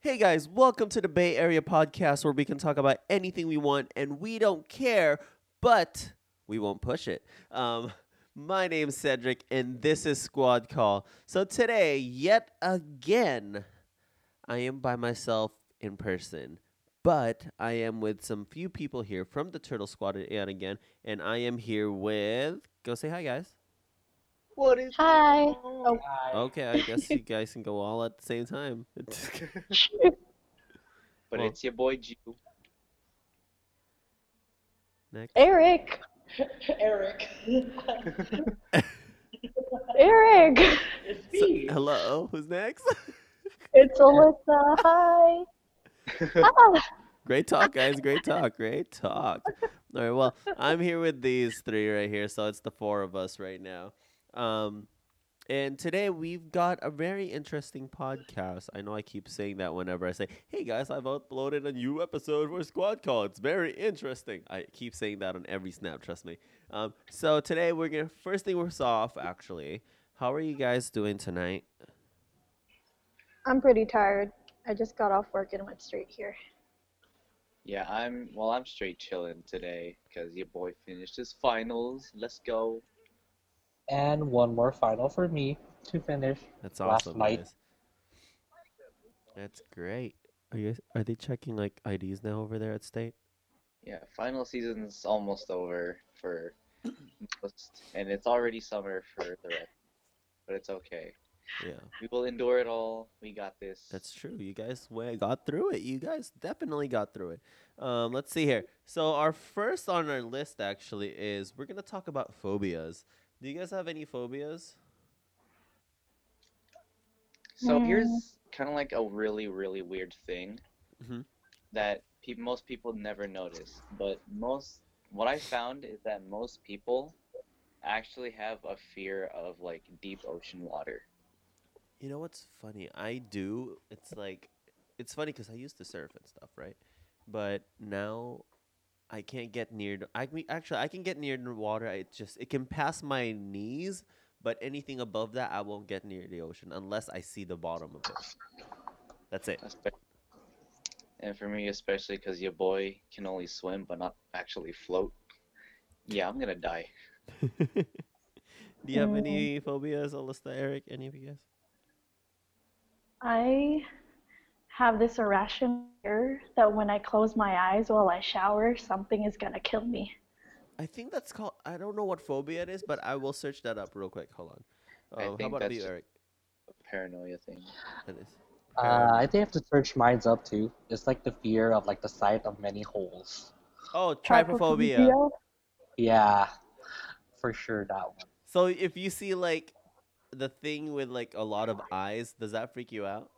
Hey guys, welcome to the Bay Area podcast where we can talk about anything we want and we don't care, but we won't push it. Um, my name's Cedric and this is Squad Call. So today, yet again, I am by myself in person, but I am with some few people here from the Turtle Squad yet again, and I am here with. Go say hi, guys. What is Hi. going on? Okay, I guess you guys can go all at the same time. But Well- it's your boy Drew. Next. Eric. Eric. Eric. it's So- hello, who's next? It's Alyssa. Hi. Ah, Great talk, guys. Great talk. Great talk. All right. Well, I'm here with these three right here, so it's the four of us right now. Um, and today we've got a very interesting podcast. I know I keep saying that whenever I say, "Hey guys, I've uploaded a new episode for Squad Call. It's very interesting." I keep saying that on every snap. Trust me. Um, so today we're gonna first thing we're off. Actually, how are you guys doing tonight? I'm pretty tired. I just got off work and went straight here. yeah, I'm well. I'm straight chilling today because your boy finished his finals. Let's go. And one more final for me to finish. That's last awesome, night. guys. That's great. Are you guys, are they checking like IDs now over there at state? Yeah, final season's almost over for most, and it's already summer for the rest. But it's okay. Yeah, We will endure it all. We got this. that's true. You guys wa- got through it. You guys definitely got through it. Um, let's see here. So our first on our list actually is we're gonna talk about phobias. Do you guys have any phobias? So Mm. here's kind of like a really, really weird thing Mhm. that pe- most people never notice. But most, what I found is that most people actually have a fear of like deep ocean water. You know what's funny? I do. It's like, it's funny because I used to surf and stuff, right? But now, I can't get near. The, I mean, actually, I can get near the water. It just it can pass my knees, but anything above that, I won't get near the ocean unless I see the bottom of it. That's it. And for me, especially because your boy can only swim but not actually float. Yeah, I'm gonna die. do you have any phobias, Alyssa, Eric? Any of you guys? I have this irrational fear that when I close my eyes while I shower, something is gonna kill me. I think that's called. I don't know what phobia it is, but I will search that up real quick. Hold on. I Um, how about that's you, Eric? A paranoia thing. That is. Uh, I think I have to search mines up too. It's like the fear of like the sight of many holes. Oh, trypophobia. Trypophobia? Yeah, for sure that one. So if you see like the thing with like a lot of eyes, does that freak you out?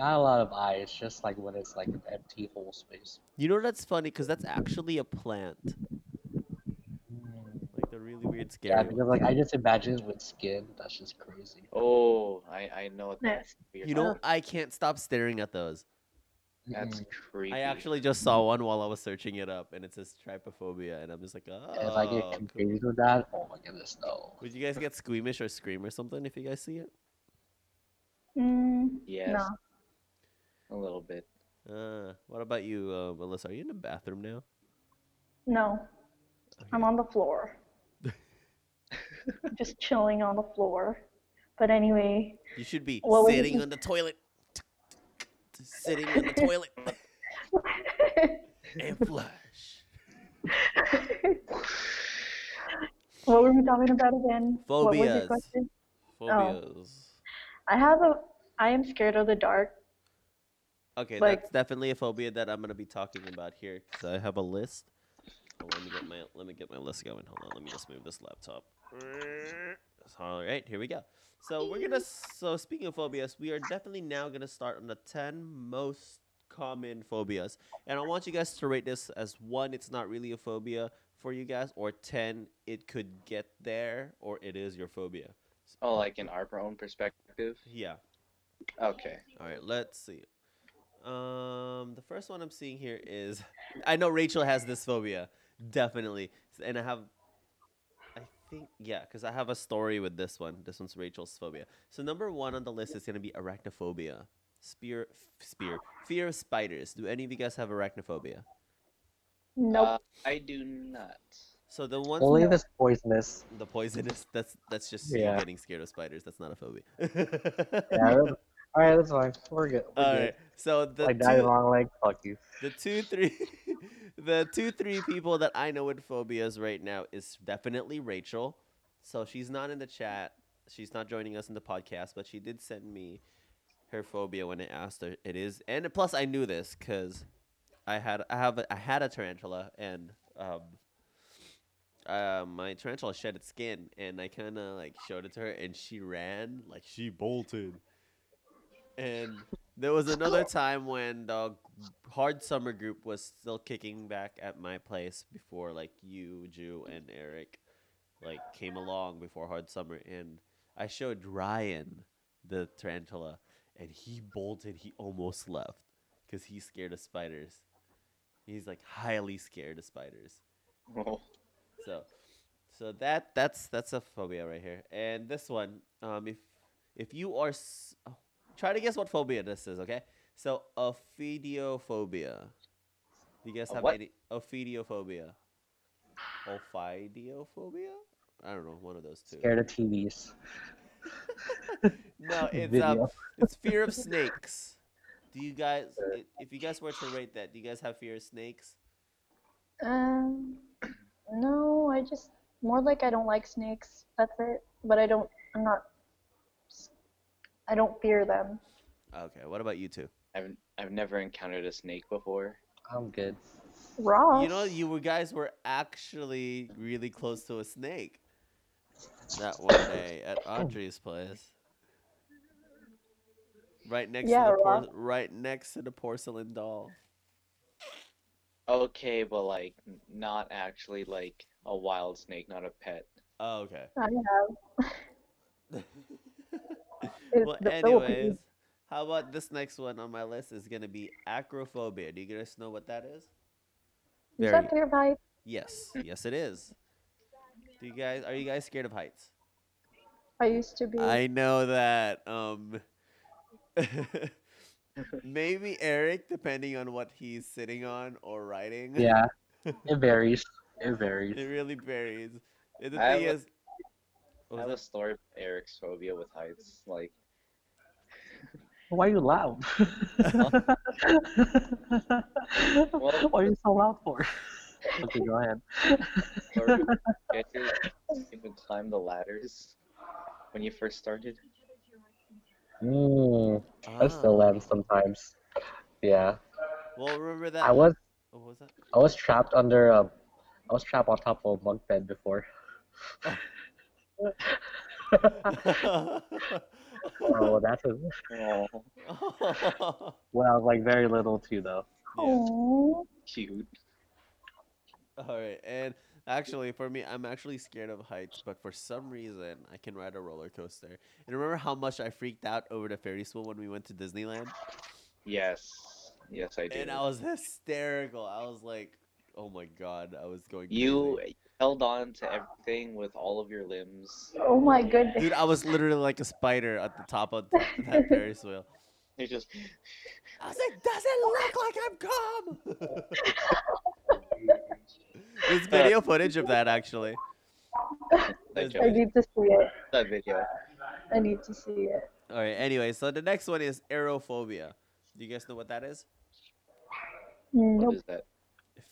Not a lot of eyes, just like when it's like an empty whole space. You know that's funny because that's actually a plant, like the really weird Yeah, scary. one. because like I just imagine it with skin. That's just crazy. Oh, I I know what Yes. that's. You know, I can't stop staring at those. that's creepy. I actually just saw one while I was searching it up, and it says trypophobia, and I'm just like, oh. If I get cool." confused with that, oh my goodness, no. Would you guys get squeamish or scream or something if you guys see it? Mm, Yes, No. A little bit. Uh, what about you, uh, Melissa? Are you in the bathroom now? No. I'm on the floor. just chilling on the floor. But anyway, You should be What was it? sitting on the toilet. Sitting on the toilet and flush. what were we talking about again? What was your Phobias. question? Phobias. I have a. I am scared of the dark. Okay, Like- that's definitely a phobia that I'm gonna be talking about here because I have a list. Oh, let me get my let me get my list going. Hold on, let me just move this laptop. All right, here we go. So we're gonna. So speaking of phobias, we are definitely now gonna start on the ten most common phobias, and I want you guys to rate this as one. It's not really a phobia for you guys, or ten. It could get there, or it is your phobia. Oh, like in our own perspective. Yeah. Okay. All right, let's see. Um, the first one I'm seeing here is I know Rachel has this phobia, definitely, and I have, I think yeah, because I have a story with this one. This one's Rachel's phobia. So number one on the list is gonna be arachnophobia. Spear, f- spear, fear of spiders. Do any of you guys have arachnophobia? Nope. Uh, I do not. So the ones Only who- this poisonous. the poisonous. That's that's just you Yeah. getting scared of spiders. That's not a phobia. Yeah. All right, that's fine. We're good. We're All good. right. So the Like two, long leg. Fuck you. the two three the two three people that I know with phobias right now is definitely Rachel. So she's not in the chat. She's not joining us in the podcast, but she did send me her phobia when I asked her. It is, and plus I knew this because I had I have a, I had a tarantula and um. Uh, my tarantula shed its skin, and I kind of like showed it to her, and she ran like she bolted. And there was another time when the hard summer group was still kicking back at my place before like you, Drew, and Eric like came along before hard summer, and I showed Ryan the tarantula, and he bolted. He almost left because he's scared of spiders. He's like highly scared of spiders. Oh, So, so that that's that's a phobia right here. And this one, um, if if you are, s- oh, try to guess what phobia this is. Okay, so ophidiophobia. Do you guys have what? any ophidiophobia? Ophidiophobia? I don't know, one of those two. Scared of TVs. No, it's um, it's fear of snakes. Do you guys, if you guys were to rate that, do you guys have fear of snakes? Um, no, I just more like I don't like snakes. That's it. But I don't. I'm not. S- I don't fear them. Okay, what about you two? I've I've never encountered a snake before. I'm good. Ross. You know, you were guys were actually really close to a snake that one day at Audrey's place. Right next Yeah, to the por- right next to the porcelain doll. Okay, but like not actually like a wild snake, not a pet. Oh, okay. I have. It's well, the anyways, how about this next one on my list is gonna be acrophobia. Do you guys know what that is? Is Very- that fear of height? Yes, yes, it is. Do you guys are you guys scared of heights? I used to be. I know that. Um, maybe Eric, depending on what he's sitting on or riding. Yeah. It varies. It varies. it really varies. And The I thing have is, I what have a story of Eric's phobia with heights. Like Why are you loud? Why are you so loud for? Okay, go ahead. or you guys even climb the ladders when you first started. Mm, I still Ah. am sometimes. Yeah. Well, remember that. I was oh, what was that? I was trapped under a I was trapped on top of a bunk bed before. Oh, that's a, Oh, when I was like very little too though. yeah. Oh. cute. All right, and actually, for me, I'm actually scared of heights, but for some reason, I can ride a roller coaster. And remember how much I freaked out over the Ferris wheel when we went to Disneyland? Yes, yes, I did. And I was hysterical. I was like, "Oh my god!" I was going. You held on to everything with all of your limbs. Oh my goodness. dude, I was literally like a spider at the top of th- that Ferris wheel. You just I was like, "Does it look like I'm calm?" There's video footage of that actually. that, I need to see it. that video. I need to see it. All right. Anyway, so the next one is aerophobia. Do you guys know what that is? What Nope. is that?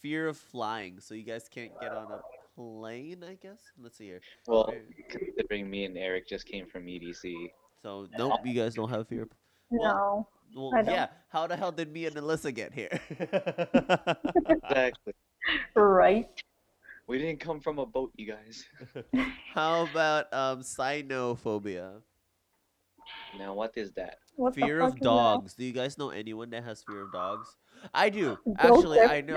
Fear of flying. So you guys can't get on a plane, I guess. Let's see here. Well, Fear- considering me and Eric just came from EDC. So nope, you guys don't have fear. of- No. Well, I yeah. How the hell did me and Alyssa get here? Exactly. Right. We didn't come from a boat, you guys. How about um cynophobia? Now, what is that? What Fear of is that? dogs. Do you guys know anyone that has fear of dogs? I do. Actually, I know.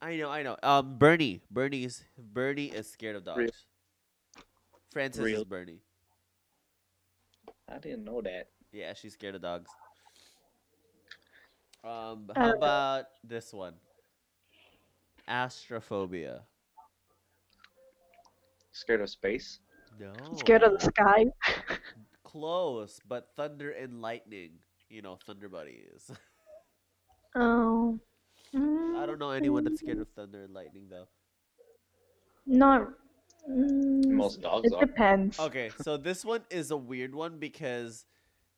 I know, I know. Um Bernie. Bernie's Bernie is scared of dogs. Real- Francis is Real- Bernie. I didn't know that. Yeah, she's scared of dogs. Um, how about this one? Astrophobia. Scared of space? No. Scared of the sky. Close, but thunder and lightning. you know thunder buddies. Oh. I don't know anyone that's scared of thunder and lightning though. Not. Mm, Most dogs it are. depends. Okay, so this one is a weird one because,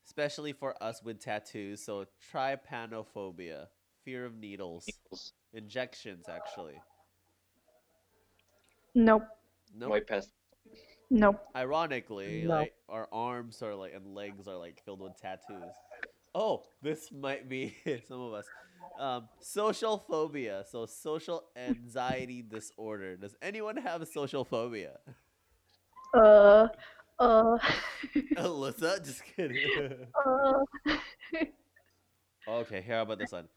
especially for us with tattoos, so trypanophobia, fear of needles, Needles. injections actually. Nope. No, Way past. Nope. ironically, No. like our arms are like and legs are like filled with tattoos. Oh, this might be some of us. Um, social phobia, so social anxiety disorder. Does anyone have social phobia? Uh. Uh. Alyssa, just kidding. uh. Okay, here how about this one?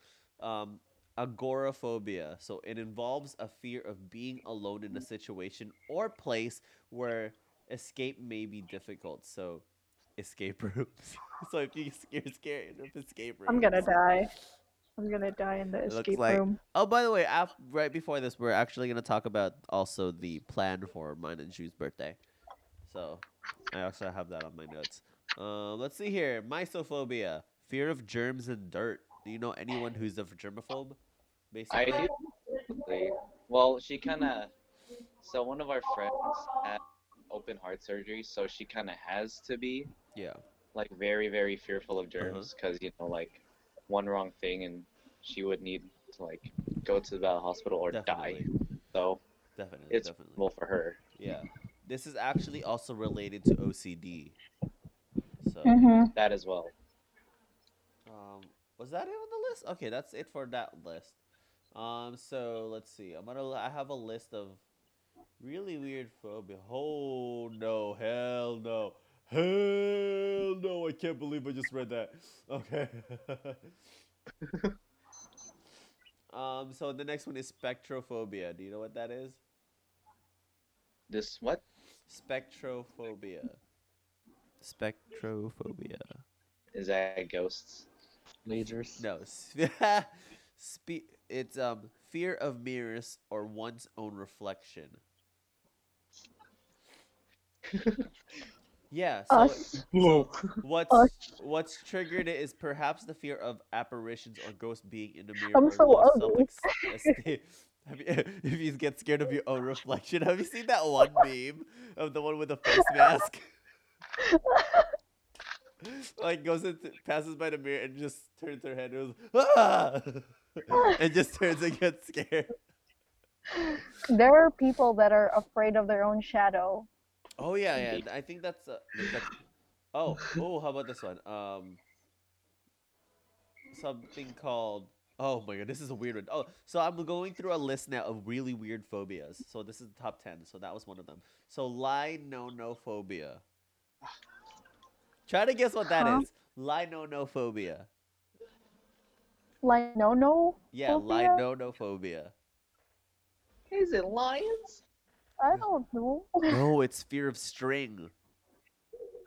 Um, agoraphobia. So it involves a fear of being alone in a situation or place where escape may be difficult. So, escape rooms. so if you you're scared of escape rooms, I'm gonna die. I'm gonna die in the looks escape like- room. Oh, by the way, af- right before this, we're actually gonna talk about also the plan for mine and Shu's birthday. So, I also have that on my notes. Uh, let's see here. Mysophobia, fear of germs and dirt. Do you know anyone who's a germaphobe? I Basically, do. Well, she kind of. So one of our friends had open heart surgery, so she kind of has to be yeah. like very, very fearful of Uh-huh. germs because you know, like one wrong thing and she would need to like go to the hospital or Definitely. die. So Definitely, it's definitely. well for her. Yeah. This is actually also related to OCD. So, Mm-hmm. That as well. um, was that it on the list? Okay, that's it for that list. Um, so let's see. I'm gonna. I have a list of really weird phobia. Oh no! Hell no! Hell no! I can't believe I just read that. Okay. um. So the next one is spectrophobia. Do you know what that is? This what? Spectrophobia. Spectrophobia. Is that ghosts? Lasers. No. Spe- it's um fear of mirrors or one's own reflection. Yeah. So Us. what's Us. what's triggered it is perhaps the fear of apparitions or ghosts being in the mirror. I'm so low ugly. self-esteem. Have you, if you get scared of your own reflection, have you seen that one meme of the one with the face mask? like goes into passes by the mirror and just turns her head and goes ah! and just turns and gets scared. There are people that are afraid of their own shadow. Oh yeah, yeah. I think that's, uh, that's oh oh. How about this one? Um, something called. Oh my god, this is a weird one. Oh, so I'm going through a list now of really weird phobias. So this is the top ten. So that was one of them. So linonophobia. Try to guess what that is. Huh? Linonophobia. Like no no. Yeah, Phobia? linonophobia. Is it lions? I don't know. No, it's fear of string.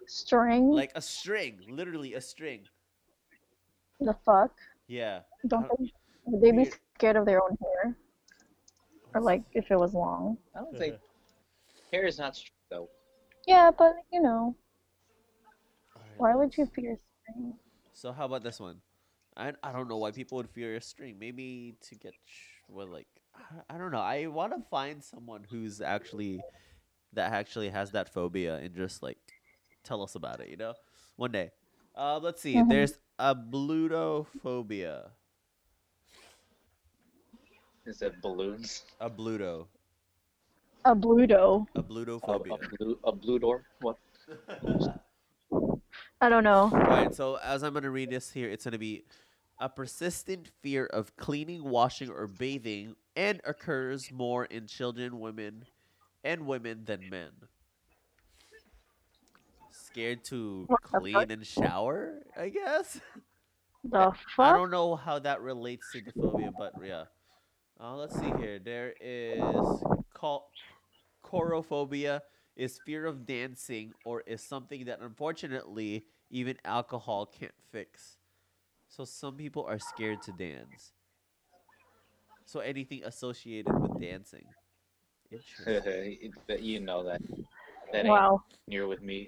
String. Like a string, literally a string. the fuck. Yeah. Don't don't- they, would they be scared of their own hair? Or like if it was long? I don't think hair is not str- though. Yeah, but you know, Alright, why would you fear string? So how about this one? I, I don't know why people would fear a string. Maybe to get sh- well, like I, I don't know. I want to find someone who's actually that actually has that phobia and just like tell us about it. You know, one day. Uh, let's see. Mhm. There's ablutophobia. Is it balloons? A bluto. A bluto. A A, ablutophobia. blue a blue door? What? I don't know. Right, so as I'm gonna read this here, it's gonna be a persistent fear of cleaning, washing, or bathing, and occurs more in children, women, and women than men. Scared to clean and shower, I guess. The fuck? I don't know how that relates to the phobia, but yeah. Uh, let's see here. There is call chorophobia is fear of dancing or is something that unfortunately even alcohol can't fix. So some people are scared to dance. So anything associated with dancing. Interesting. But you know that. That ain't Wow. near with me.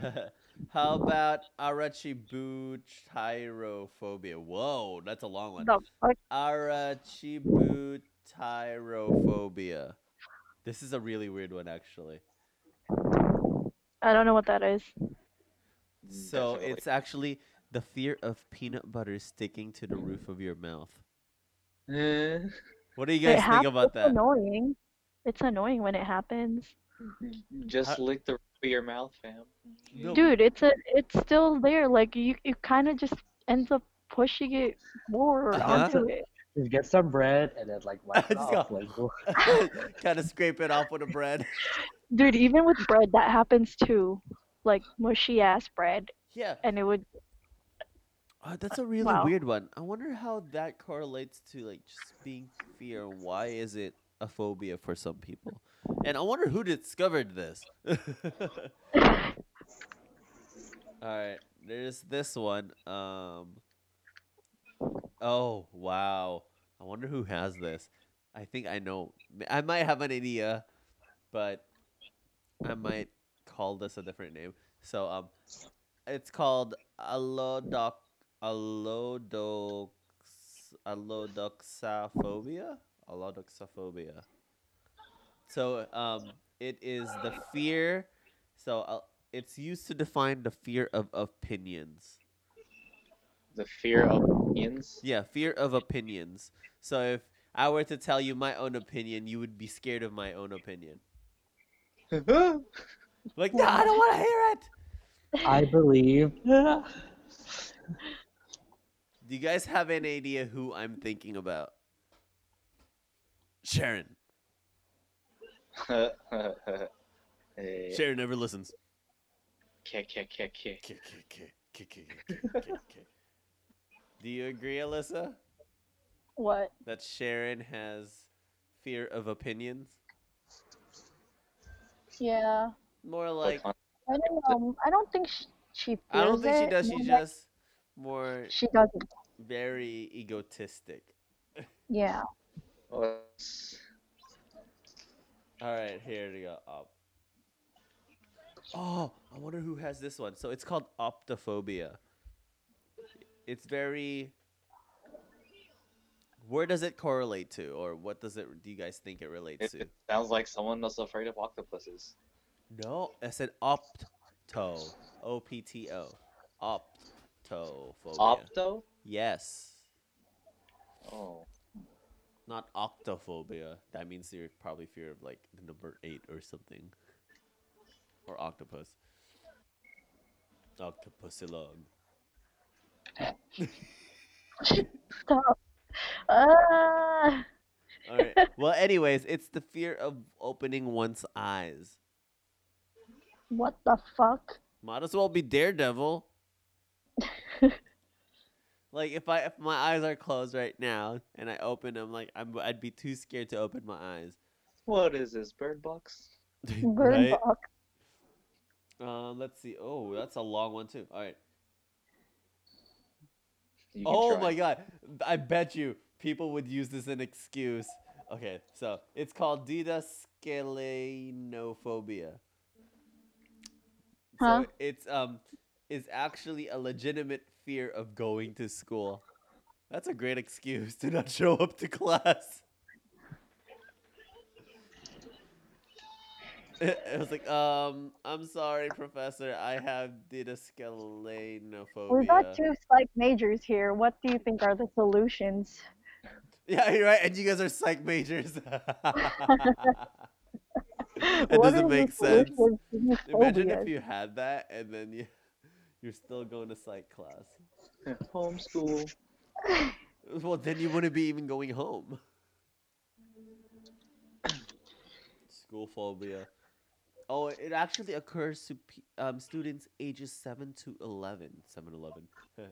How about arachibutyrophobia? Whoa, that's a long one. The fuck? Arachibutyrophobia. This is a really weird one, actually. I don't know what that is. Mm, so Definitely. it's actually the fear of peanut butter sticking to the roof of your mouth. Eh. What do you it guys think hap- about it's that? annoying. It's annoying when it happens. Just How- lick the roof of your mouth, fam. No, Dude, it's a it's still there. Like you you kind of just ends up pushing it more Uh-huh. onto it. Just get some bread and then like wipe it Let's off. Like, kind of scrape it off with a bread. Dude, even with bread that happens too. Like mushy ass bread Yeah, and it would uh, that's a really Wow. weird one. I wonder how that correlates to like just being fear. Why is it a phobia for some people? And I wonder who discovered this. All right, there's this one. Um. Oh wow! I wonder who has this. I think I know. I might have an idea, but I might call this a different name. So um, it's called allodoc allodox allodoxaphobia. Allodoxaphobia. So um, it is the fear. So uh, it's used to define the fear of opinions. The fear of opinions. Yeah, fear of opinions. So if I were to tell you my own opinion, you would be scared of my own opinion. Like, no, I don't want to hear it. I believe. Do you guys have any idea who I'm thinking about? Sharon. Eh, Sharon never listens. K K K K. K- K- K- K- K- K- K- K. Do you agree, Alyssa, what? that Sharon has fear of opinions? Yeah. More like, I don't know. I don't think she, she feels I don't think she it, does. more She's like just more she doesn't. very egotistic. Yeah. Oh, All right, here we go. Up. Oh, I wonder who has this one. So it's called optophobia. It's very. Where does it correlate to, or what does it? Do you guys think it relates It, to? it sounds like someone that's afraid of octopuses. No, I said OPTO opto. O P T O. Optophobia. Opto? Yes. Oh. Not octophobia. That means you're probably fear of like the number eight or something. Or octopus. Octopusylog. Stop. Ah. Alright. well, anyways, it's the fear of opening one's eyes. What the fuck? Might as well be Daredevil. Like if I if my eyes are closed right now and I open them, like I'm I'd be too scared to open my eyes. What is this, Bird Box? Bird right? box. Um, let's see. Oh, that's a long one too. All right. Oh try. my god. I bet you people would use this as an excuse. Okay, so it's called didaskaleinophobia. Huh? So it's um it's actually a legitimate fear of going to school. That's a great excuse to not show up to class. It it was like, um, I'm sorry, professor. I have didaskaleinophobia. We've got two psych majors here. What do you think are the solutions? Yeah, you're right. And you guys are psych majors. that What doesn't make sense. solutions to these Imagine if you had that and then you, you're still going to psych class. Homeschool. Well, then you wouldn't be even going home. School phobia. Oh, it actually occurs to um, students ages 7 to 11. 7 11.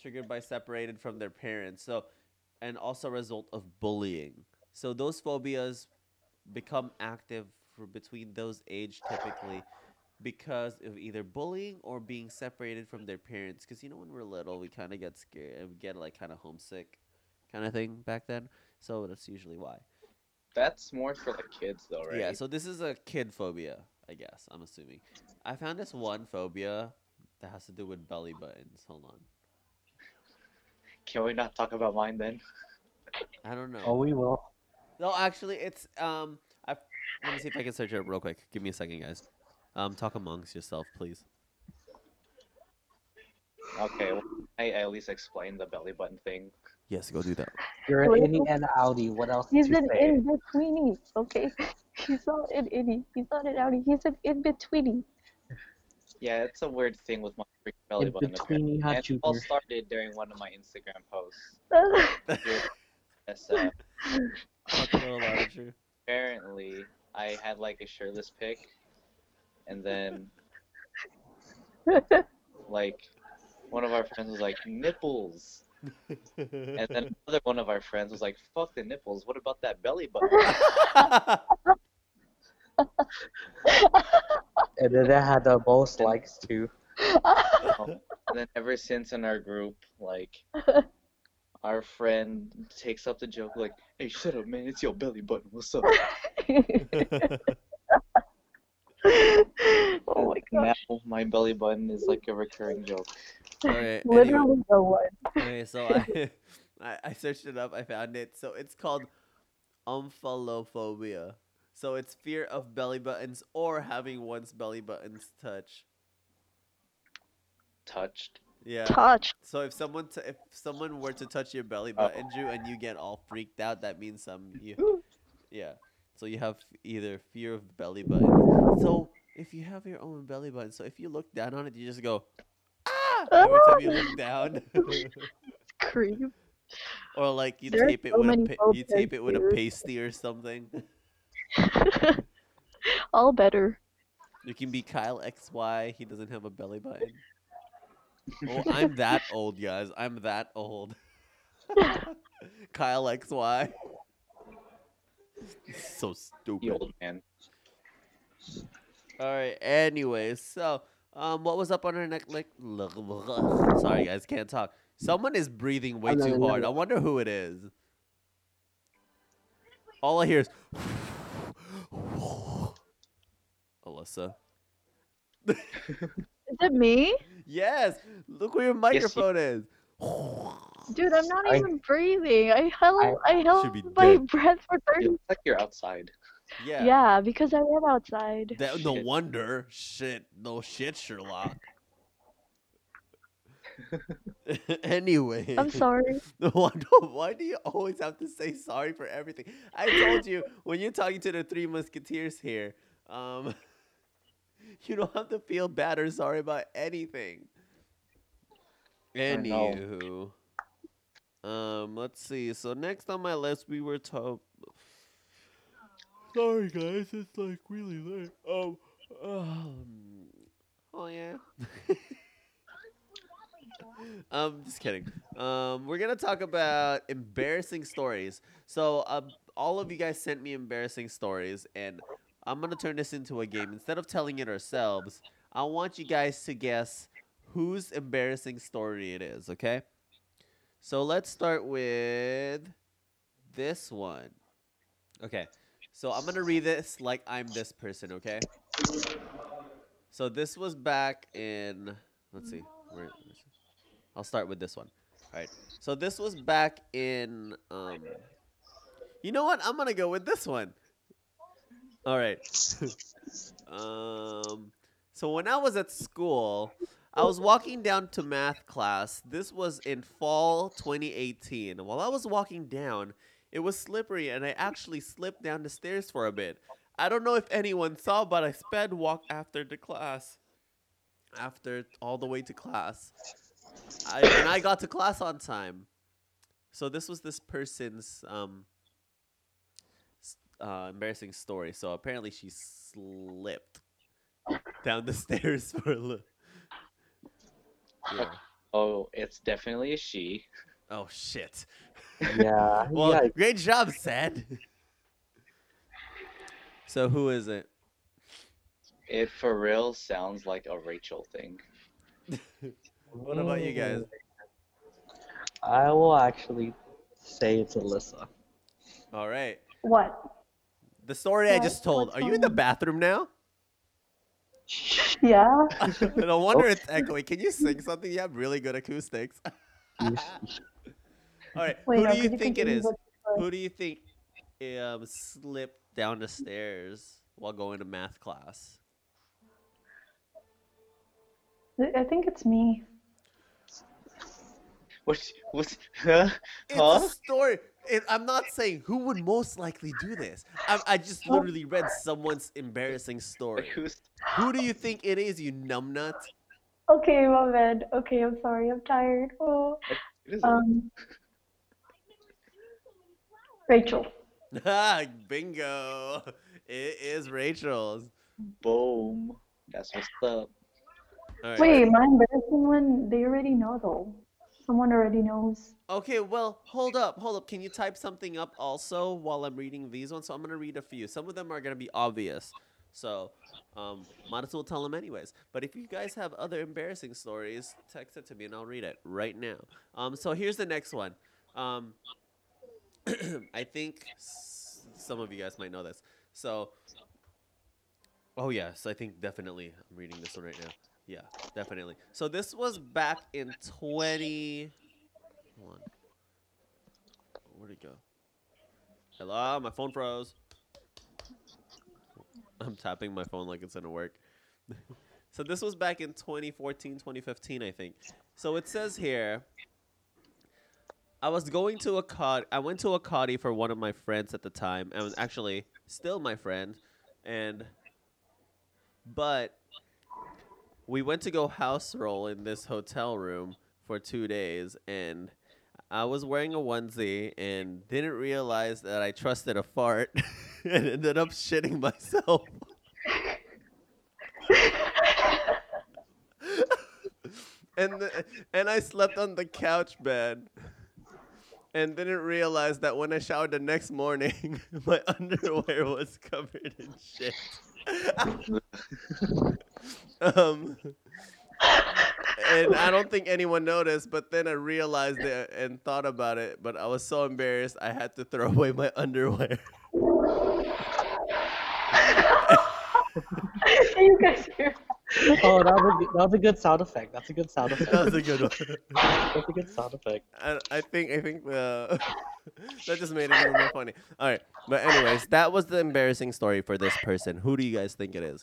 Triggered by separated from their parents. So, and also a result of bullying. So, those phobias become active for between those age typically because of either bullying or being separated from their parents. Because, you know, when we're little, we kind of get scared and we get like kind of homesick kind of thing back then. So, that's usually why. That's more for the kids, though, right? Yeah, so this is a kid phobia, I guess I'm assuming. I found this one phobia that has to do with belly buttons. Hold on. Can we not talk about mine then? I don't know. Oh, we will. No, actually, it's um. I let me see if I can search it up real quick. Give me a second, guys. Um, talk amongst yourself, please. Okay, well, I at least explained the belly button thing. Yes, go do that. You're an Wait, innie and outie. What else He's to an say? in betweenie, okay? He's not an innie. He's not an outie. He's an in betweenie. Yeah, it's a weird thing with my freaking belly In button. between hot And it all started during one of my Instagram posts. Yes, uh, Talk a little louder, Drew. apparently, I had like a shirtless pic, and then like one of our friends was like nipples, and then another one of our friends was like, "Fuck the nipples. What about that belly button?" And then it had the most likes too. Oh, and then ever since in our group, like our friend takes up the joke like, "Hey, shut up, man! It's your belly button. What's up?" Oh my now gosh. my belly button is like a recurring joke. Alright, anyway. Literally no one. Okay, so I, I I searched it up. I found it. So it's called omphalophobia. So it's fear of belly buttons or having one's belly buttons touch. Touched. Yeah. Touch. So if someone t- if someone were to touch your belly button, Drew, and you get all freaked out, that means um you, yeah. So you have either fear of belly button. So if you have your own belly button, so if you look down on it, you just go ah every time you look down, Creep. or like you There are tape it so with a pa- you tape it with a pasty or something. All better. You can be Kyle XY. He doesn't have a belly button. Oh, I'm that old, guys. I'm that old. Kyle XY. So The stupid. old man. All right. Anyways, so um, what was up on our neck? Like, sorry, guys, can't talk. Someone is breathing way too hard. I wonder who it is. All I hear is Alyssa. Is it me? Yes. Look where your microphone is. Dude, I'm not I- even breathing. I held I, held Should be my dead. breath for It 30 looks like you're outside. Yeah. Yeah, because I went outside. That, no Shit. wonder. Shit. No shit, Sherlock. anyway. I'm sorry. Why do, why do you always have to say sorry for everything? I told you when you're talking to the three musketeers here, um, you don't have to feel bad or sorry about anything. I know. Anywho, um, let's see. So next on my list, we were told. Sorry, guys, it's like really late. Um, um oh yeah. um, just kidding. Um, we're gonna talk about embarrassing stories. So, um, all of you guys sent me embarrassing stories, and I'm gonna turn this into a game. Instead of telling it ourselves, I want you guys to guess whose embarrassing story it is. Okay. So let's start with this one. Okay. So I'm gonna read this like I'm this person. Okay. So this was back in. Let's see. Where, I'll start with this one. All right. So this was back in. Um, you know what? I'm gonna go with this one. All right. um. So when I was at school, I was walking down to math class. This was in fall 2018. While I was walking down, it was slippery, and I actually slipped down the stairs for a bit. I don't know if anyone saw, but I sped walk after the class. After all the way to class. I, and I got to class on time. So this was this person's um, uh, embarrassing story. So apparently she slipped down the stairs for a little. Yeah. Oh, it's definitely a she. Oh shit. Yeah. Well, yeah. great job, Sad. so who is it? It for real sounds like a Rachel thing. What about you guys? I will actually say it's Alyssa. All right. What? The story I just told. what's Are you in the bathroom now? Yeah. no wonder it's echoing. Can you sing something? You have really good acoustics. All right. Wait, who no, do you think it continue is? with the- Who do you think um, slipped down the stairs while going to math class? I think it's me. What? What? Huh? It's Huh? a story. It, I'm not saying who would most likely do this. I, I just literally read someone's embarrassing story. Who do you think it is, you numbnut? Okay, my bad. Okay, I'm sorry. I'm tired. Oh. Who is? Um. Rachel. Ah, Bingo. It is Rachel's. Boom. That's what's up. All right. Wait, my embarrassing one. They already know though. Someone already knows. Okay, well, hold up, hold up. Can you type something up also while I'm reading these ones? So I'm gonna read a few. Some of them are gonna be obvious, so um, might as well tell them anyways. But if you guys have other embarrassing stories, text it to me and I'll read it right now. Um, so here's the next one. Um, I think some of you guys might know this. So, oh yes, I think definitely I'm reading this one right now. Yeah, definitely. So this was back in 20. Hold on. Where'd it go? Hello, my phone froze. I'm tapping my phone like it's gonna work. so this was back in 2014, 2015, I think. So it says here. I was going to a cod. I went to a coddy for one of my friends at the time, and was actually still my friend, and but we went to go house roll in this hotel room for two days, and I was wearing a onesie and didn't realize that I trusted a fart and ended up shitting myself. and the, and I slept on the couch bed and didn't realize that when I showered the next morning, my underwear was covered in shit. um, and I don't think anyone noticed, but then I realized it and thought about it. But I was so embarrassed, I had to throw away my underwear. you guys hear? Oh, that was, a, good- that was a good sound effect. That's a good sound effect. That was a good one. That's a good sound effect. I, I think I think uh, that just made it even more funny. All right, but anyways, that was the embarrassing story for this person. Who do you guys think it is?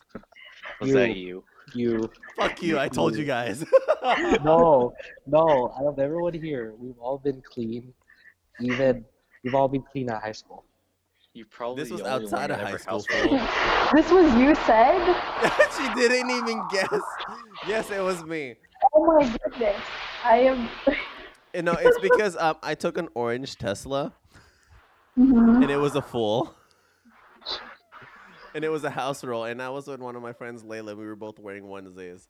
Was that you? You. Fuck you! I told you guys. No, no. Out of everyone here, we've all been clean. Even we've all been clean at high school. You probably. This was outside of high school, house. This was you said? she didn't even guess. Yes, it was me. Oh my goodness. I am. You know, it's because um, I took an orange Tesla Mhm. and it was a full. And it was a house roll, and I was with one of my friends, Layla. We were both wearing onesies,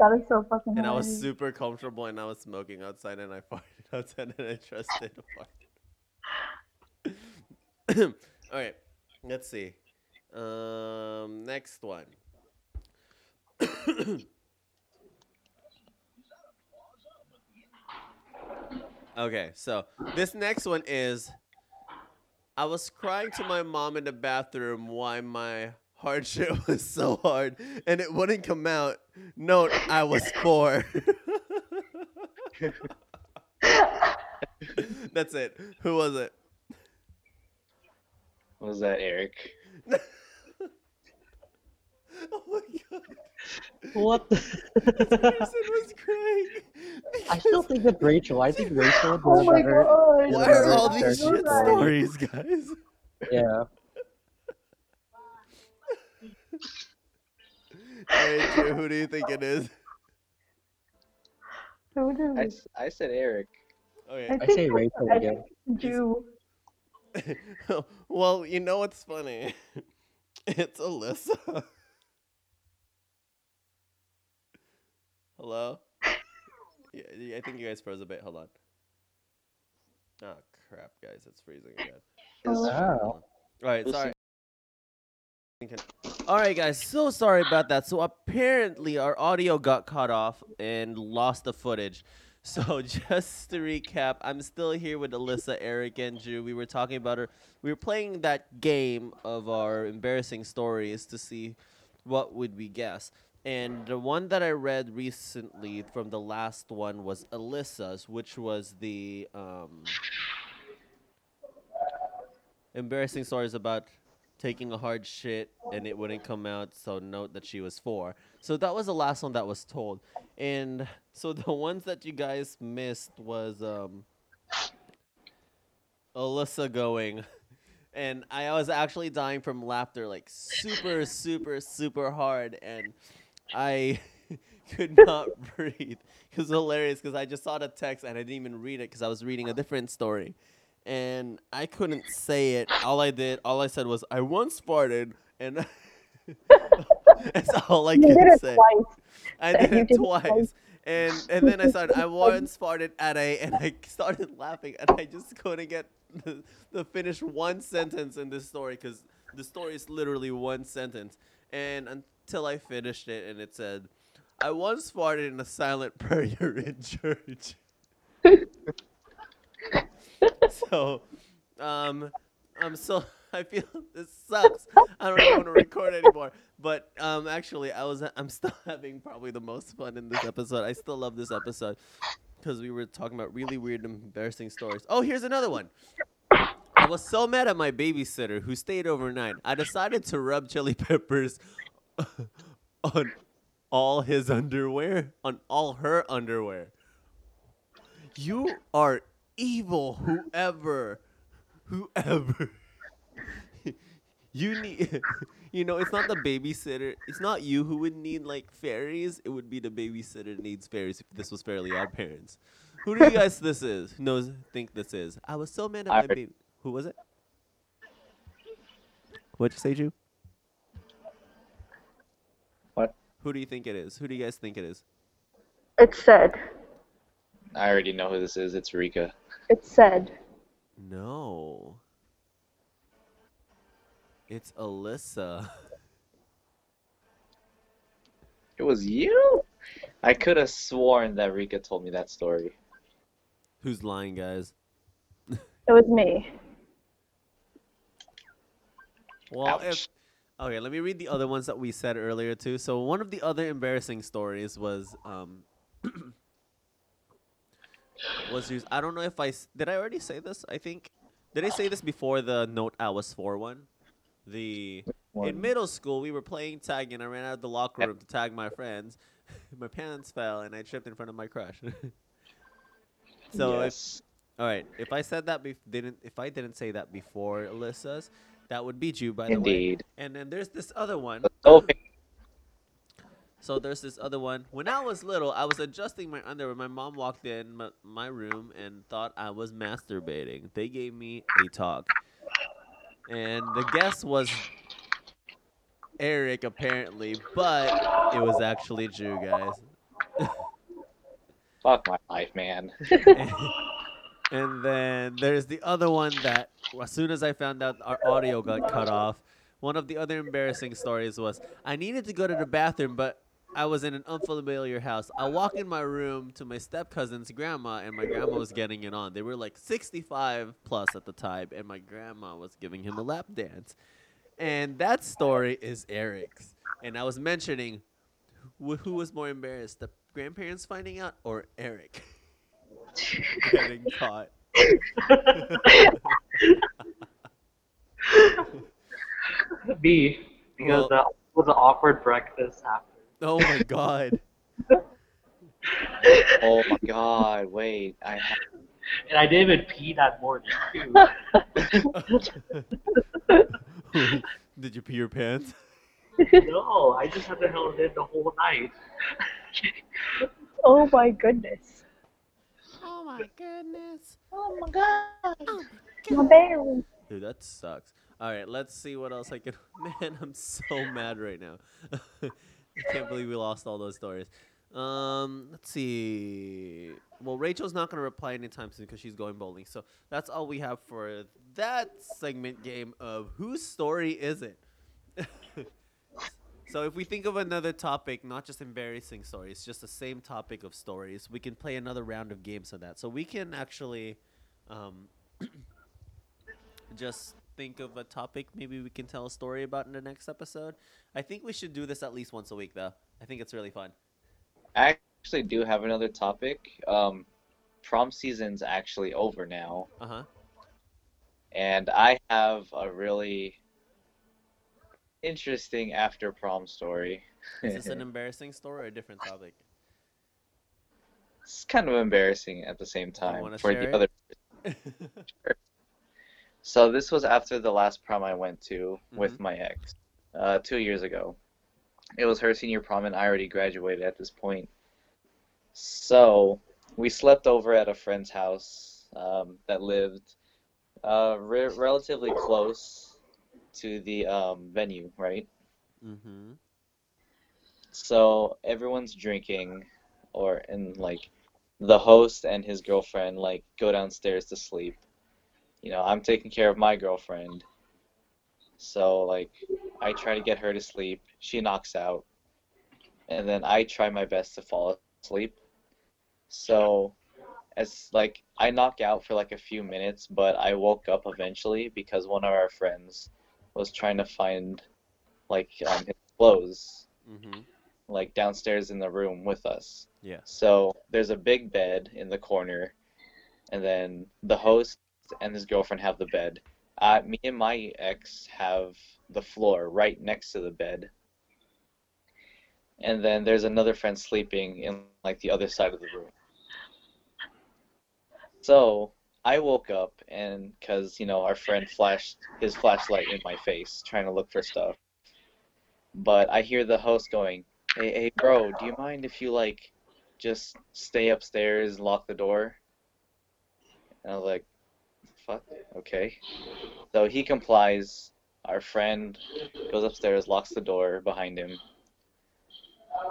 That is so fucking and I was super comfortable, and I was smoking outside, and I farted outside, and I trusted to fart. All right, let's see. Um, next one. okay, so this next one is I was crying to my mom in the bathroom why my hardship was so hard and it wouldn't come out. Note, I was four. That's it. Who was it? Was that Eric? Oh my god. What? The... This person was crying. I still think it's Rachel. I think Rachel did Oh a my better. god. Why are all these shit to stories, guys? Yeah. Alright, Drew, who do you think it is? Who did I, we- said Eric. Oh, okay. I say Rachel I again. think Drew. well, you know what's funny? It's Alyssa. Hello? Yeah, yeah, I think you guys froze a bit. Hold on. Oh crap, guys, it's freezing again. Is- Oh. All right, sorry. All right, guys. So sorry about that. So apparently our audio got cut off and lost the footage. So just to recap, I'm still here with Alyssa, Eric, and Drew. We were talking about her. We were playing that game of our embarrassing stories to see what would we guess? And the one that I read recently from the last one was Alyssa's, which was the um, embarrassing stories about taking a hard shit and it wouldn't come out, so note that she was four. So that was the last one that was told. And so the ones that you guys missed was um, Alyssa going. And I was actually dying from laughter, like super, super, super hard. And I could not breathe. It was hilarious because I just saw the text and I didn't even read it because I was reading a different story. And I couldn't say it. All I did, all I said was, I once farted. And that's all I You could say. twice. I did you it did twice. twice. And and then I started. I once farted at a, and I started laughing, and I just couldn't get the, the finish one sentence in this story because the story is literally one sentence. And until I finished it, and it said, "I once farted in a silent prayer in church." so, um, I'm so I feel this sucks. I don't want to record anymore. But um, actually, I was I'm still having probably the most fun in this episode. I still love this episode because we were talking about really weird, embarrassing stories. Oh, here's another one. I was so mad at my babysitter who stayed overnight. I decided to rub chili peppers on all his underwear, on all her underwear. You are evil, whoever, whoever. You need, you know, it's not the babysitter. It's not you who would need like fairies. It would be the babysitter needs fairies if this was Fairly Odd Parents. Who do you guys this is? Who knows? Think this is? I was so mad at I my baby. Who was it? What'd you say, Ju? What? Who do you think it is? Who do you guys think it is? It's said. I already know who this is. It's Rika. It's said. No. It's Alyssa. It was you? I could have sworn that Rika told me that story. Who's lying, guys? It was me. Well, Ouch. if okay, let me read the other ones that we said earlier too. So one of the other embarrassing stories was um was used. I don't know if I s- did. I already say this. I think did I say this before the note I was for one. The in middle school we were playing tag and I ran out of the locker room to tag my friends. my pants fell and I tripped in front of my crush. so if yes. all right, if I said that bef- didn't if I didn't say that before Alyssa's, that would be you by the way. Indeed. And then there's this other one. Oh, So there's this other one. When I was little, I was adjusting my underwear. My mom walked in my, my room and thought I was masturbating. They gave me a talk. And the guess was Eric apparently, but it was actually Jew, guys. fuck my life, man. and then there's the other one that as soon as I found out our audio got cut off, one of the other embarrassing stories was I needed to go to the bathroom, but I was in an unfamiliar house. I walk in my room to my step cousin's grandma, and my grandma was getting it on. They were like 65 plus at the time, and my grandma was giving him a lap dance. And that story is Eric's. And I was mentioning who, who was more embarrassed, the grandparents finding out or Eric getting caught? Me, because Well- that was an awkward breakfast. Oh my god. Oh my god, wait. I have And I didn't even pee that morning, too. Did you pee your pants? no, I just had to hold it the whole night. Oh my goodness. Oh my goodness. Oh my god. Oh my baby. Dude, that sucks. All right, let's see what else I can. Man, I'm so mad right now. I can't believe we lost all those stories. Um, let's see. Well, Rachel's not gonna reply anytime soon because she's going bowling. So that's all we have for that segment game of whose story is it? so if we think of another topic, not just embarrassing stories, just the same topic of stories, we can play another round of games on that. So we can actually, um, just think of a topic maybe we can tell a story about in the next episode. I think we should do this at least once a week, though. I think it's really fun. I actually do have another topic. Um, prom season's actually over now, Uh huh. and I have a really interesting after prom story. Is this an embarrassing story or a different topic? it's kind of embarrassing at the same time for the it? other. So this was after the last prom I went to with my ex, uh, two years ago. It was her senior prom, and I already graduated at this point. So we slept over at a friend's house um, that lived uh, re- relatively close to the um, venue, right? mm-hmm. So everyone's drinking, or and like the host and his girlfriend like go downstairs to sleep. You know, I'm taking care of my girlfriend. So like I try to get her to sleep. She knocks out. And then I try my best to fall asleep. So as like I knock out for like a few minutes, but I woke up eventually because one of our friends was trying to find like um, his clothes Mm-hmm. like downstairs in the room with us. Yeah. So there's a big bed in the corner, and then the host and his girlfriend have the bed. Uh, me and my ex have the floor right next to the bed. And then there's another friend sleeping in like the other side of the room. So I woke up and because you know our friend flashed his flashlight in my face trying to look for stuff. But I hear the host going, Hey, hey, bro, do you mind if you like just stay upstairs, and lock the door? And I was like, fuck, okay. So he complies. Our friend goes upstairs, locks the door behind him.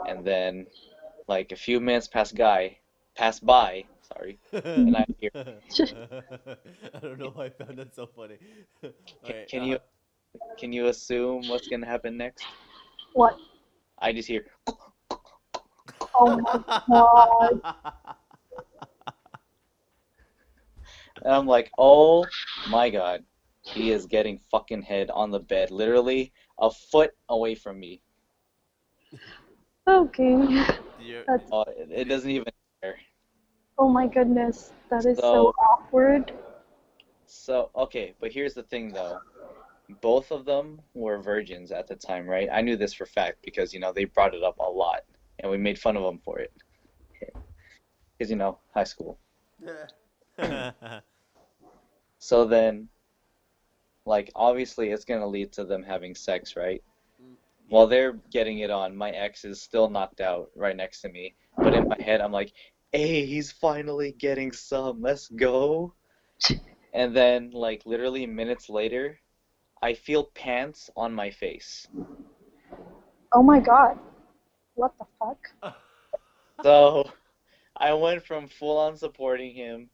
And then, like a few minutes pass guy, pass by, sorry, and I hear, I don't know why I found that so funny. Alright, can you, uh, can you assume what's gonna happen next? What? I just hear, Oh my god. And I'm like, oh my god, he is getting fucking head on the bed, literally a foot away from me. Okay. That's, Uh, it, it doesn't even matter. oh my goodness. That is so So- awkward. So okay, but here's the thing though. Both of them were virgins at the time, right? I knew this for fact because you know they brought it up a lot, and we made fun of them for it. Because you know, high school. So then, like, obviously, it's gonna lead to them having sex, right? Mm. While they're getting it on, my ex is still knocked out right next to me. But in my head, I'm like, hey, he's finally getting some. Let's go. And then, like, literally minutes later, I feel pants on my face. Oh my god. What the fuck? So I went from full on supporting him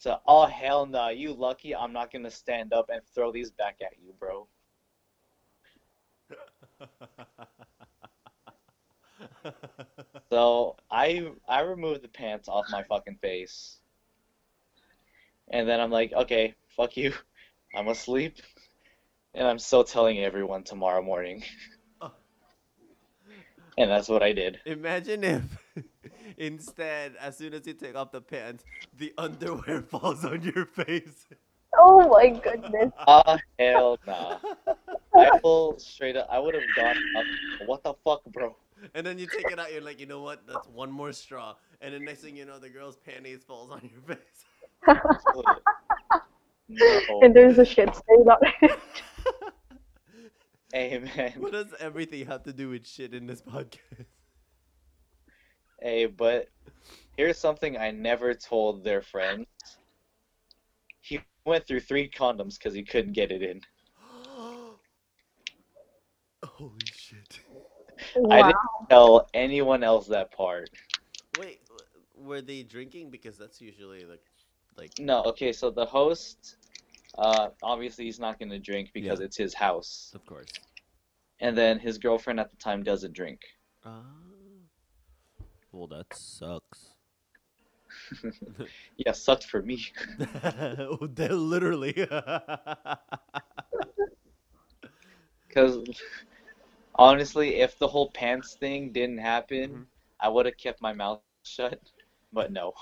to, oh, hell no, you lucky I'm not gonna stand up and throw these back at you, bro. So I I removed the pants off my fucking face. And then I'm like, okay, fuck you. I'm asleep. And I'm still telling everyone tomorrow morning. and that's what I did. Imagine if instead, as soon as you take off the pants, the underwear falls on your face. Oh my goodness. Ah, hell nah. I full straight up. I would have gone up. What the fuck, bro? And then you take it out, you're like, you know what? That's one more straw. And the next thing you know, the girl's panties falls on your face. No. and there's a shit stain on it. Hey, man. What does everything have to do with shit in this podcast? Hey, but here's something I never told their friends. He went through three condoms because he couldn't get it in. Holy shit. I didn't tell anyone else that part. Wait, were they drinking? Because that's usually like, like No, okay, so the host, uh, obviously he's not gonna drink because Yeah. it's his house, of course. and then his girlfriend at the time doesn't drink. Ah. Well, that sucks. Yeah, sucked for me. they literally. Because honestly, if the whole pants thing didn't happen, Mhm. I would have kept my mouth shut. But no,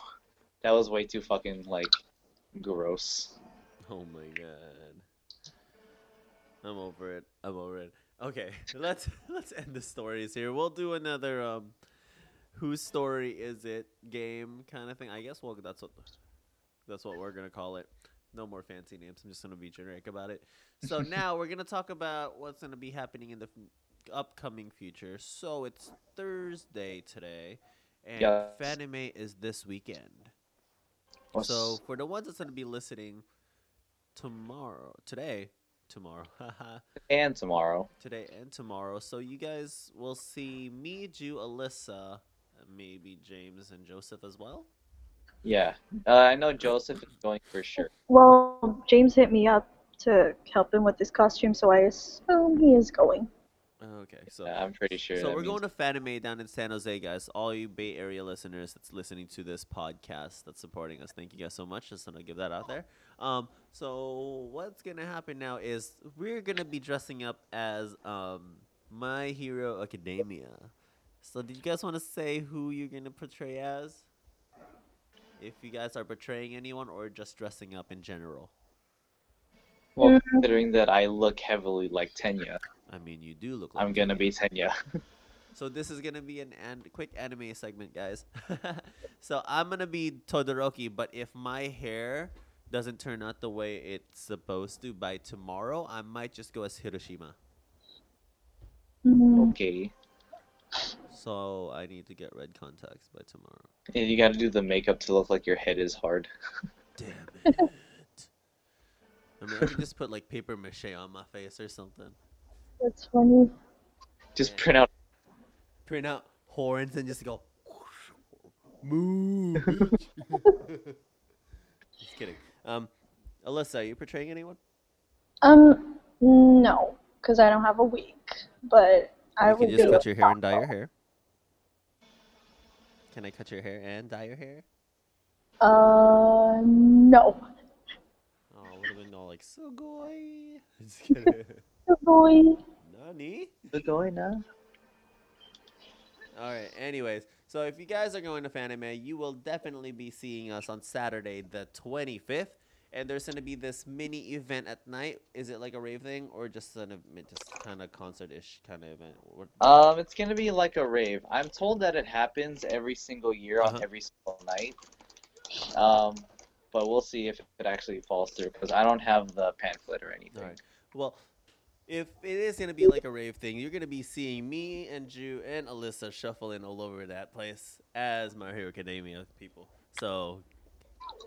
that was way too fucking like gross. Oh my god. I'm over it. I'm over it. Okay, let's let's end the stories here. We'll do another um whose story is it game kind of thing. I guess well that's what that's what we're gonna call it. No more fancy names. I'm just gonna be generic about it. So now we're gonna talk about what's gonna be happening in the f- upcoming future. So it's Thursday today, and Yes. Fanime is this weekend. What's- So for the ones that's gonna be listening tomorrow, today, tomorrow, and tomorrow. today and tomorrow, so you guys will see me, Jew, Alyssa, maybe James and Joseph as well. Yeah, uh, I know Joseph is going for sure. Well, James hit me up to help him with his costume, so I assume he is going. Okay, so Yeah, I'm pretty sure. so we're means- going to Fanime down in San Jose, guys. All you Bay Area listeners that's listening to this podcast that's supporting us, thank you guys so much. Just gonna give that out there. Um, so what's gonna happen now is we're gonna be dressing up as um My Hero Academia. So did you guys want to say who you're gonna portray as? If you guys are portraying anyone or just dressing up in general. Well, considering that I look heavily like Tenya, I mean, you do look. like I'm gonna Tenya. be Tenya. So this is gonna be an, an quick anime segment, guys. so I'm gonna be Todoroki, but if my hair doesn't turn out the way it's supposed to by tomorrow, I might just go as Kirishima. Okay. So I need to get red contacts by tomorrow. And you gotta do the makeup to look like your head is hard. Damn it! I mean, I could just put like paper mache on my face or something. that's funny. Just Yeah. print out. Print out horns and just go. Moo. just kidding. Um, Alyssa, are you portraying anyone? Um, no, because I don't have a wig, but I you will can just cut your hair and dye your hair. Can I cut your hair and dye your hair? Uh, no. Oh, would have been all like Sugoi. Just kidding. Good boy. Nani? The going now. All right. Anyways, so if you guys are going to Fanime, you will definitely be seeing us on Saturday, the 25th. And there's gonna be this mini event at night. Is it like a rave thing or just an event, just kind of concert-ish kind of event? What, Um, it's gonna be like a rave. I'm told that it happens every single year Uh-huh. on every single night. Um, but we'll see if it actually falls through because I don't have the pamphlet or anything. Alright. Well, if it is gonna be like a rave thing, you're gonna be seeing me and Drew and Alyssa shuffling all over that place as My Hero Academia people. So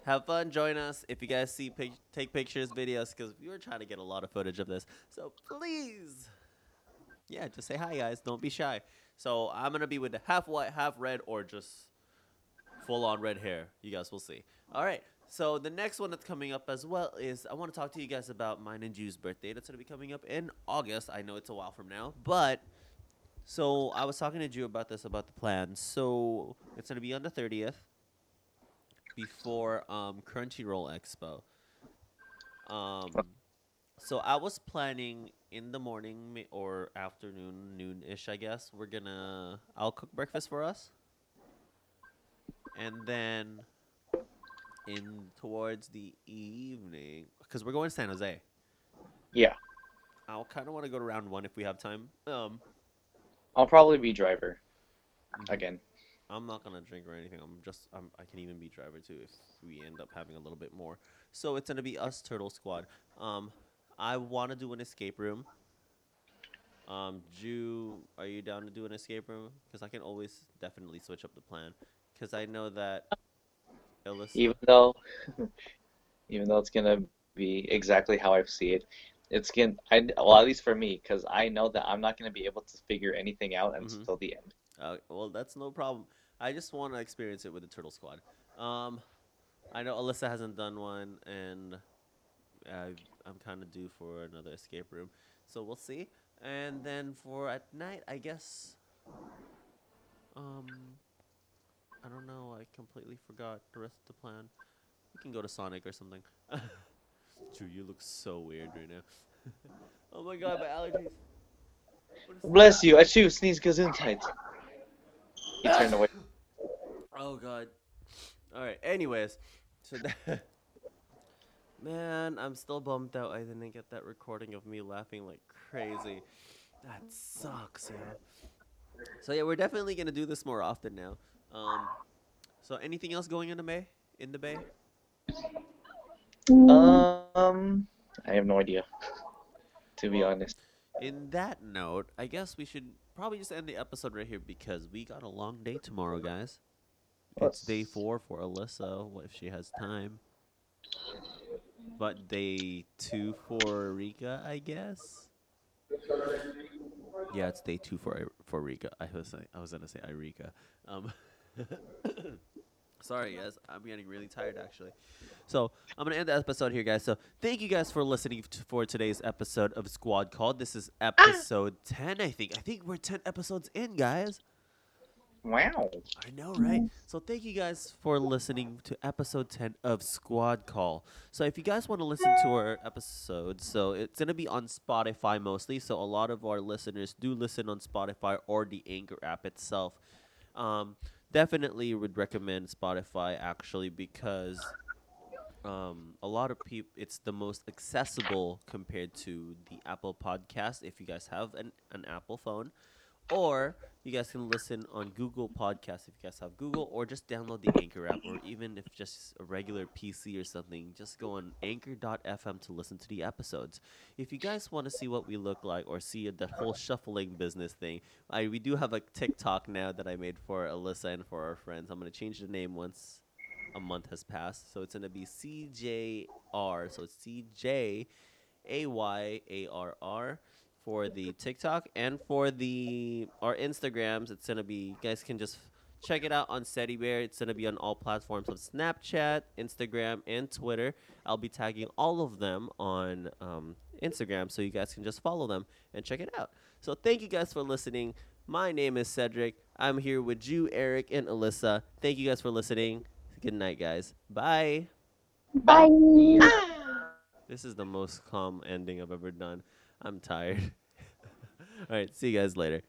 have fun, join us. If you guys see pic- take pictures, videos, because we were trying to get a lot of footage of this. So please, yeah, just say hi, guys. Don't be shy. So I'm gonna be with the half white, half red, or just full on red hair. You guys will see. All right. So the next one that's coming up as well is I want to talk to you guys about mine and Jew's birthday. That's gonna be coming up in August. I know it's a while from now, but so I was talking to Jew about this about the plan. So it's gonna be on the thirtieth before um, Crunchyroll Expo. Um, so I was planning in the morning or afternoon, noon-ish, I guess. We're gonna I'll cook breakfast for us, and then in towards the evening, because we're going to San Jose. Yeah, I'll kind of want to go to round one if we have time. Um, I'll probably be driver again. I'm not gonna drink or anything. I'm just I'm, I can even be driver too if we end up having a little bit more. So it's gonna be us Turtle Squad. Um, I want to do an escape room. Um, Jew, are you down to do an escape room? Because I can always definitely switch up the plan. Because I know that Alyssa. Even though, even though it's gonna be exactly how I see it, it's gonna. I well at least for me, because I know that I'm not gonna be able to figure anything out Mhm. until the end. Uh, well, that's no problem. I just want to experience it with the Turtle Squad. Um, I know Alyssa hasn't done one, and I, I'm kind of due for another escape room. So we'll see. And then for at night, I guess. Um, I don't know. I completely forgot the rest of the plan. We can go to Sonic or something. Drew, you look so weird right now. oh my god, my allergies. Bless you. Achoo, sneeze gesundheit. He turned away. Oh god. All right. Anyways, so that, man, I'm still bummed out. I didn't get that recording of me laughing like crazy. That sucks, yeah. So yeah, we're definitely gonna do this more often now. Um, so anything else going in the bay? In the bay? Um, I have no idea. To be honest. In that note, I guess we should probably just end the episode right here because we got a long day tomorrow, guys. It's day four for Alyssa, what if she has time. But day two for Rika, I guess. Yeah, it's day two for for Rika. I was I was gonna say Irika. Um, sorry guys, I'm getting really tired actually. So I'm gonna end the episode here, guys. So thank you guys for listening to, for today's episode of Squad Call. This is episode ten, I think. I think we're ten episodes in, guys. Wow. I know, right? So thank you guys for listening to episode 10 of Squad Call. So if you guys want to listen to our episodes, so it's going to be on Spotify mostly. So a lot of our listeners do listen on Spotify or the Anchor app itself. Um, definitely would recommend Spotify actually because um, a lot of people it's the most accessible compared to the Apple podcast if you guys have an, an Apple phone or you guys can listen on Google Podcasts if you guys have Google, or just download the Anchor app, or even if just a regular PC or something, just go on anchor.fm to listen to the episodes. If you guys want to see what we look like or see the whole shuffling business thing, I we do have a TikTok now that I made for Alyssa and for our friends. I'm gonna change the name once a month has passed, so it's gonna be CJR. So it's CJ A Y A R R for the TikTok and for the our Instagrams. It's gonna be you guys can just check it out on Steady Bear. It's gonna be on all platforms of Snapchat, Instagram, and Twitter. I'll be tagging all of them on um, Instagram, so you guys can just follow them and check it out. So thank you guys for listening. My name is Cedric. I'm here with you, Eric, and Alyssa. Thank you guys for listening. Good night, guys. Bye. Bye. This is the most calm ending I've ever done. I'm tired. All right, see you guys later.